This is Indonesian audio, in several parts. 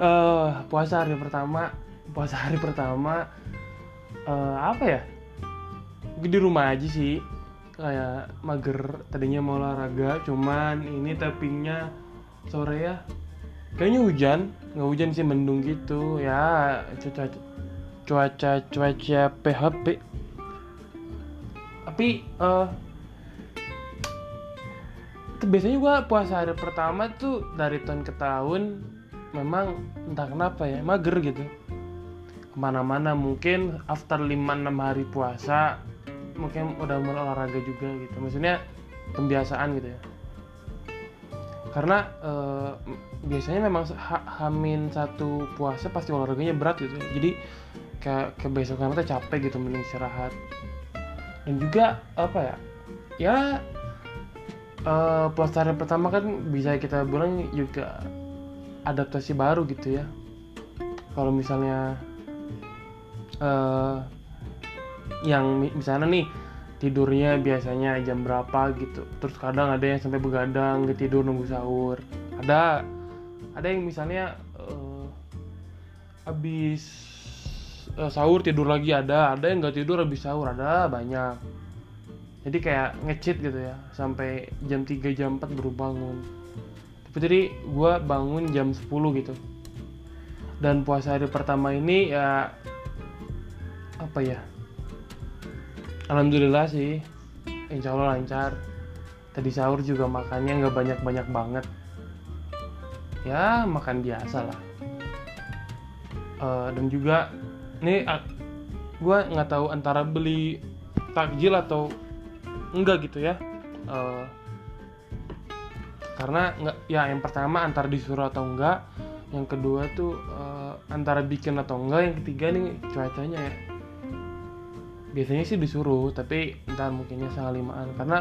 eh puasa hari pertama puasa hari pertama eh apa ya? Gue di rumah aja sih. Kayak mager tadinya mau olahraga cuman ini tappingnya sore ya. Kayaknya hujan nggak hujan sih mendung gitu. Ya cuaca cuaca cuaca PHP tapi tuh biasanya gua puasa hari pertama tuh dari tahun ke tahun memang entah kenapa ya mager gitu. Ke mana-mana mungkin after 5-6 hari puasa mungkin udah mulai olahraga juga gitu. Maksudnya pembiasaan gitu ya. Karena eh, biasanya memang ha- hamin satu puasa pasti olahraganya berat gitu ya. jadi kayak kebesokan tuh capek gitu mending istirahat. Dan juga apa ya ya eh, puasa hari pertama kan bisa kita bilang juga adaptasi baru gitu ya. Kalau misalnya eh yang mi- misalnya nih tidurnya biasanya jam berapa gitu. Terus kadang ada yang sampai begadang nggak tidur nunggu sahur. Ada ada yang misalnya eh, habis eh, sahur tidur lagi ada ada yang nggak tidur habis sahur ada banyak. Jadi kayak ngecit gitu ya sampai jam 3 jam 4 baru bangun tadi gue bangun jam 10 gitu. Dan puasa hari pertama ini ya apa ya? Alhamdulillah sih Insya Allah lancar. Tadi sahur juga makannya nggak banyak-banyak banget. Ya makan biasa lah. Eh, Dan juga Ini gue nggak tahu antara beli takjil atau enggak gitu ya. Eh, Karena nggak ya yang pertama antara disuruh atau enggak yang kedua tuh eh, antara bikin atau enggak yang ketiga nih cuacanya ya. Biasanya sih disuruh tapi ntar mungkinnya setengah limaan karena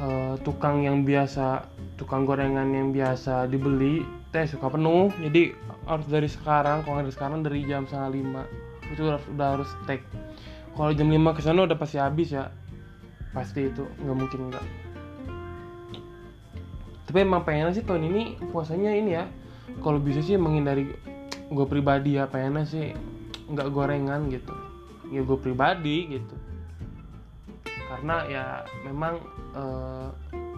eh, tukang yang biasa tukang gorengan yang biasa dibeli teh suka penuh. Jadi harus dari sekarang kalau dari sekarang dari jam setengah lima. Itu udah, udah harus take kalau jam 5 ke sana udah pasti habis ya. Pasti itu nggak mungkin enggak tapi emang pengennya sih tahun ini puasanya ini ya. Kalau bisa sih menghindari gue pribadi ya pengennya sih nggak gorengan gitu. Ya gue pribadi gitu. Karena ya memang eh,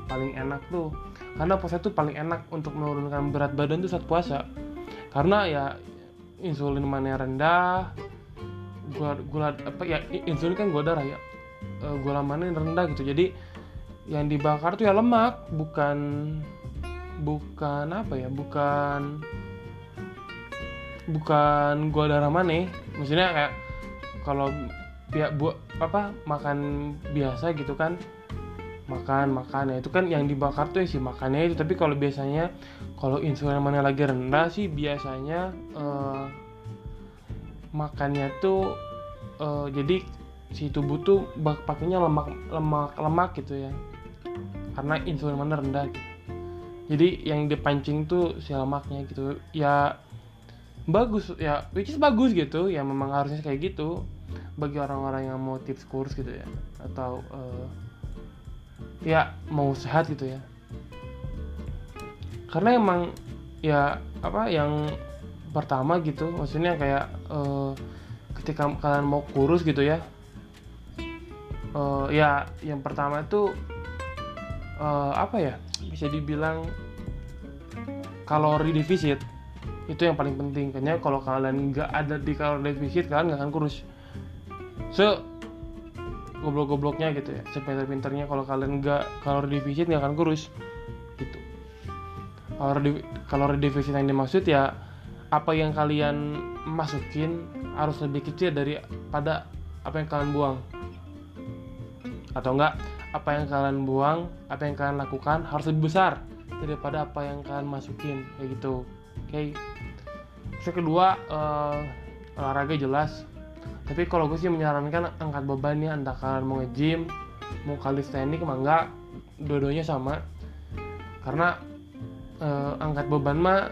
paling enak tuh karena puasa tuh paling enak untuk menurunkan berat badan tuh saat puasa. Karena ya insulin mana rendah gula gula apa ya insulin kan gula darah ya Eh, gula mana rendah gitu. Jadi yang dibakar tuh ya lemak bukan bukan apa ya bukan bukan gula darah mana maksudnya kayak kalau ya bu apa makan biasa gitu kan makan makan. Ya itu kan yang dibakar tuh ya si makannya itu. Tapi kalau biasanya kalau insulin mana lagi rendah sih biasanya eh, makannya tuh eh, jadi si tubuh tuh pakainya lemak lemak lemak gitu ya karena insulin mana rendah gitu. jadi yang dipancing tuh si lemaknya gitu. Ya bagus ya which is bagus gitu. Ya memang harusnya kayak gitu. Bagi orang-orang yang mau tips kurs gitu ya. Atau eh, ya mau sehat gitu ya. Karena emang ya apa yang pertama gitu. Maksudnya kayak eh, ketika kalian mau kurus gitu ya. Eh, ya yang pertama itu eh, apa ya bisa dibilang kalori defisit itu yang paling penting. Kayaknya kalau kalian nggak ada di kalori defisit kalian nggak akan kurus. Se goblok-gobloknya gitu ya sepinter-pinternya kalau kalian nggak kalori defisit nggak akan kurus. Gitu. Kalori kalori defisit yang dimaksud ya apa yang kalian masukin harus lebih kecil daripada apa yang kalian buang. Atau enggak apa yang kalian buang apa yang kalian lakukan harus lebih besar daripada apa yang kalian masukin kayak gitu. Oke. Yang kedua eh, olahraga jelas. Tapi kalau gue sih menyarankan angkat beban ya entah kalian mau nge-gym mau calisthenics mah enggak. Dua-duanya sama. Karena eh, angkat beban mah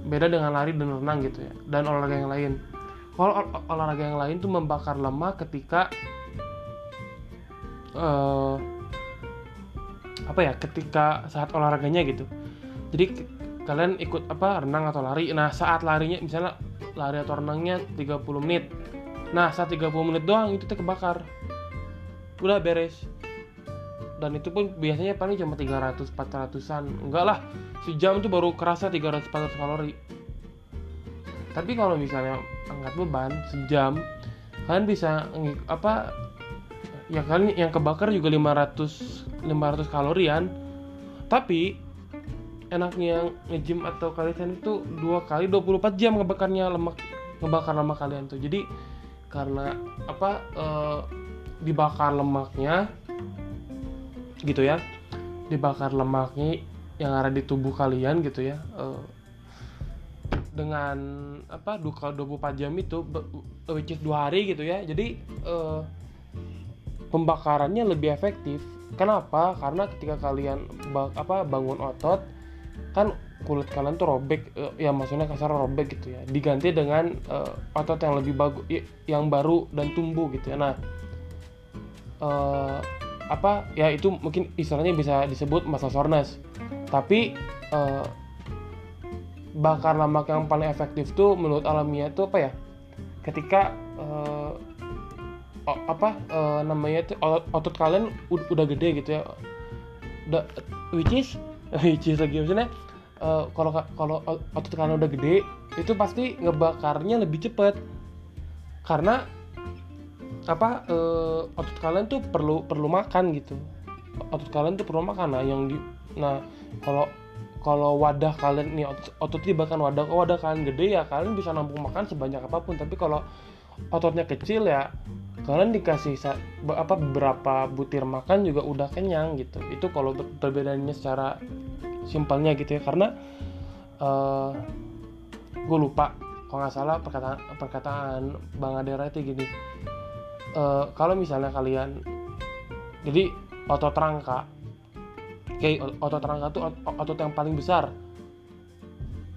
beda dengan lari dan renang gitu ya dan olahraga yang lain. Kalau ol- olahraga yang lain tuh membakar lemak ketika eh apa ya ketika saat olahraganya gitu. Jadi kalian ikut apa renang atau lari. Nah saat larinya misalnya lari atau renangnya 30 menit. Nah saat 30 menit doang itu teh kebakar. Udah beres. Dan itu pun biasanya paling cuma 300 400an enggak lah sejam itu baru kerasa 300 400 kalori. Tapi kalau misalnya angkat beban sejam kalian bisa apa ya kalian yang kebakar juga 500 500 kalorian tapi enaknya nge-gym atau kalian itu dua kali 24 jam ngebakarnya lemak ngebakar lemak kalian tuh. Jadi karena apa e, dibakar lemaknya gitu ya dibakar lemaknya yang ada di tubuh kalian gitu ya e, dengan apa duka 24 jam itu which is dua hari gitu ya. Jadi e, pembakarannya lebih efektif. Kenapa? Karena ketika kalian apa bangun otot kan kulit kalian tuh robek ya maksudnya kasar robek gitu ya. Diganti dengan uh, otot yang lebih bagus yang baru dan tumbuh gitu ya. Nah uh, apa ya itu mungkin istilahnya bisa disebut masa soreness. Tapi uh, bakar lemak yang paling efektif tuh menurut alamiah itu apa ya? Ketika uh, apa uh, namanya tuh otot, kalian udah gede gitu ya. Udah which is which is lagi maksudnya uh, kalau kalau otot kalian udah gede itu pasti ngebakarnya lebih cepet. Karena apa uh, otot kalian tuh perlu perlu makan gitu. Otot kalian tuh perlu makan. Nah yang di nah kalau kalau wadah kalian nih otot, otot dibakar wadah oh, wadah kalian gede ya kalian bisa nampung makan sebanyak apa pun. Tapi kalau ototnya kecil ya kalian dikasih apa beberapa butir makan juga udah kenyang gitu. Itu kalau perbedaannya secara simpelnya gitu ya. Karena uh, eh, gue lupa kalau nggak salah perkataan perkataan bang Adera itu gini uh, kalau misalnya kalian jadi otot rangka kayak otot rangka tuh otot yang paling besar.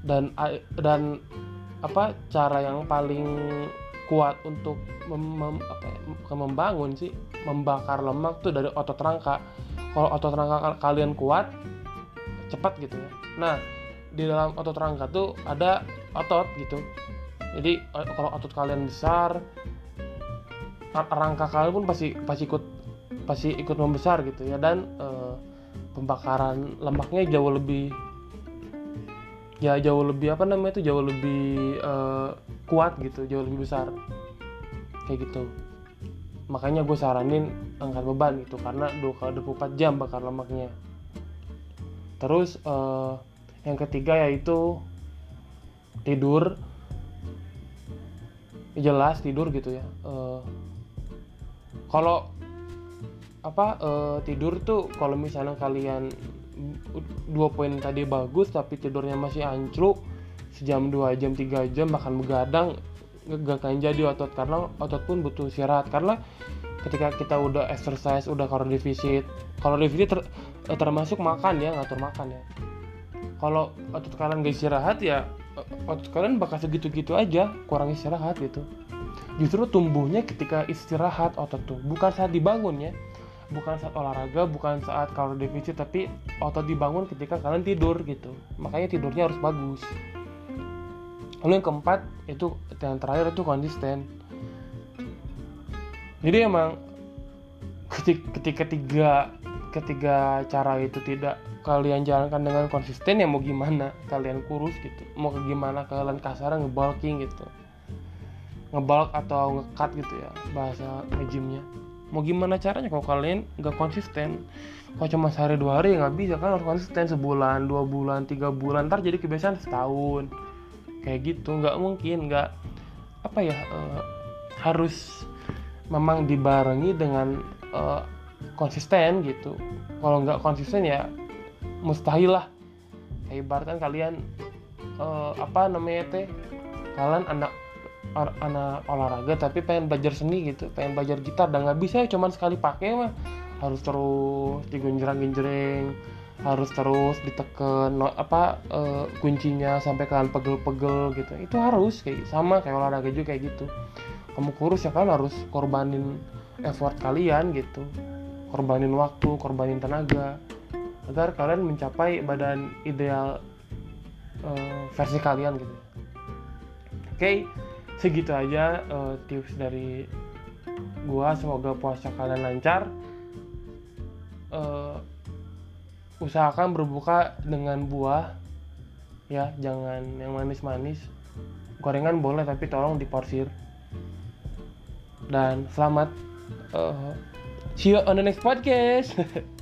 Dan dan apa cara yang paling kuat untuk mem, mem, apa ya, membangun sih membakar lemak tuh dari otot rangka. Kalau otot rangka kalian kuat cepat gitu ya. Nah di dalam otot rangka tuh ada otot gitu. Jadi eh, kalau otot kalian besar rangka kalian pun pasti pasti ikut pasti ikut membesar gitu ya. Dan e, pembakaran lemaknya jauh lebih ya jauh lebih apa namanya itu jauh lebih e, kuat gitu jauh lebih besar. Kayak gitu. Makanya gue saranin angkat beban gitu karena 2 kali 24 jam bakar lemaknya. Terus uh, yang ketiga yaitu tidur. Jelas tidur gitu ya uh, kalau apa uh, tidur tuh kalau misalnya kalian dua poin tadi bagus tapi tidurnya masih ancluk sejam dua jam tiga jam makan begadang gak akan jadi otot. Karena otot pun butuh istirahat. Karena ketika kita udah exercise udah kalori defisit kalori defisit ter, eh, termasuk makan ya ngatur makan ya. Kalau otot kalian gak istirahat ya otot kalian bakal segitu-gitu aja kurang istirahat gitu. Justru tumbuhnya ketika istirahat otot tuh. Bukan saat dibangun ya. Bukan saat olahraga bukan saat kalori defisit tapi otot dibangun ketika kalian tidur gitu. Makanya tidurnya harus bagus lalu yang keempat itu yang terakhir itu konsisten. Jadi emang ketika tiga ketiga cara itu tidak kalian jalankan dengan konsisten ya mau gimana kalian kurus gitu. Mau ke gimana kalian kasar ngebalking gitu. Ngebalk atau ngekat gitu ya bahasa ngejimnya mau gimana caranya kalau kalian nggak konsisten? Kalau cuma sehari dua hari ya nggak bisa kan harus konsisten. Sebulan dua bulan tiga bulan ntar jadi kebiasaan setahun kayak gitu. Nggak mungkin nggak apa ya uh, harus memang dibarengi dengan uh, konsisten gitu. Kalau nggak konsisten ya mustahil lah. Kayak ibaratkan kalian uh, apa namanya teh kalian anak anak olahraga tapi pengen belajar seni gitu pengen belajar gitar dan nggak bisa ya cuman sekali pakai mah. Harus terus digunjreng-ginjreng harus terus diteken apa uh, kuncinya sampai kalian pegel-pegel gitu. Itu harus kayak sama kayak olahraga juga kayak gitu. Kamu kurus ya kan harus korbanin effort kalian gitu. Korbanin waktu korbanin tenaga. Agar kalian mencapai badan ideal uh, versi kalian gitu. Oke okay, segitu aja uh, tips dari gua. Semoga puasa kalian lancar. Uh, usahakan berbuka dengan buah. Ya jangan yang manis-manis. Gorengan boleh tapi tolong diporsir. Dan selamat uh, see you on the next podcast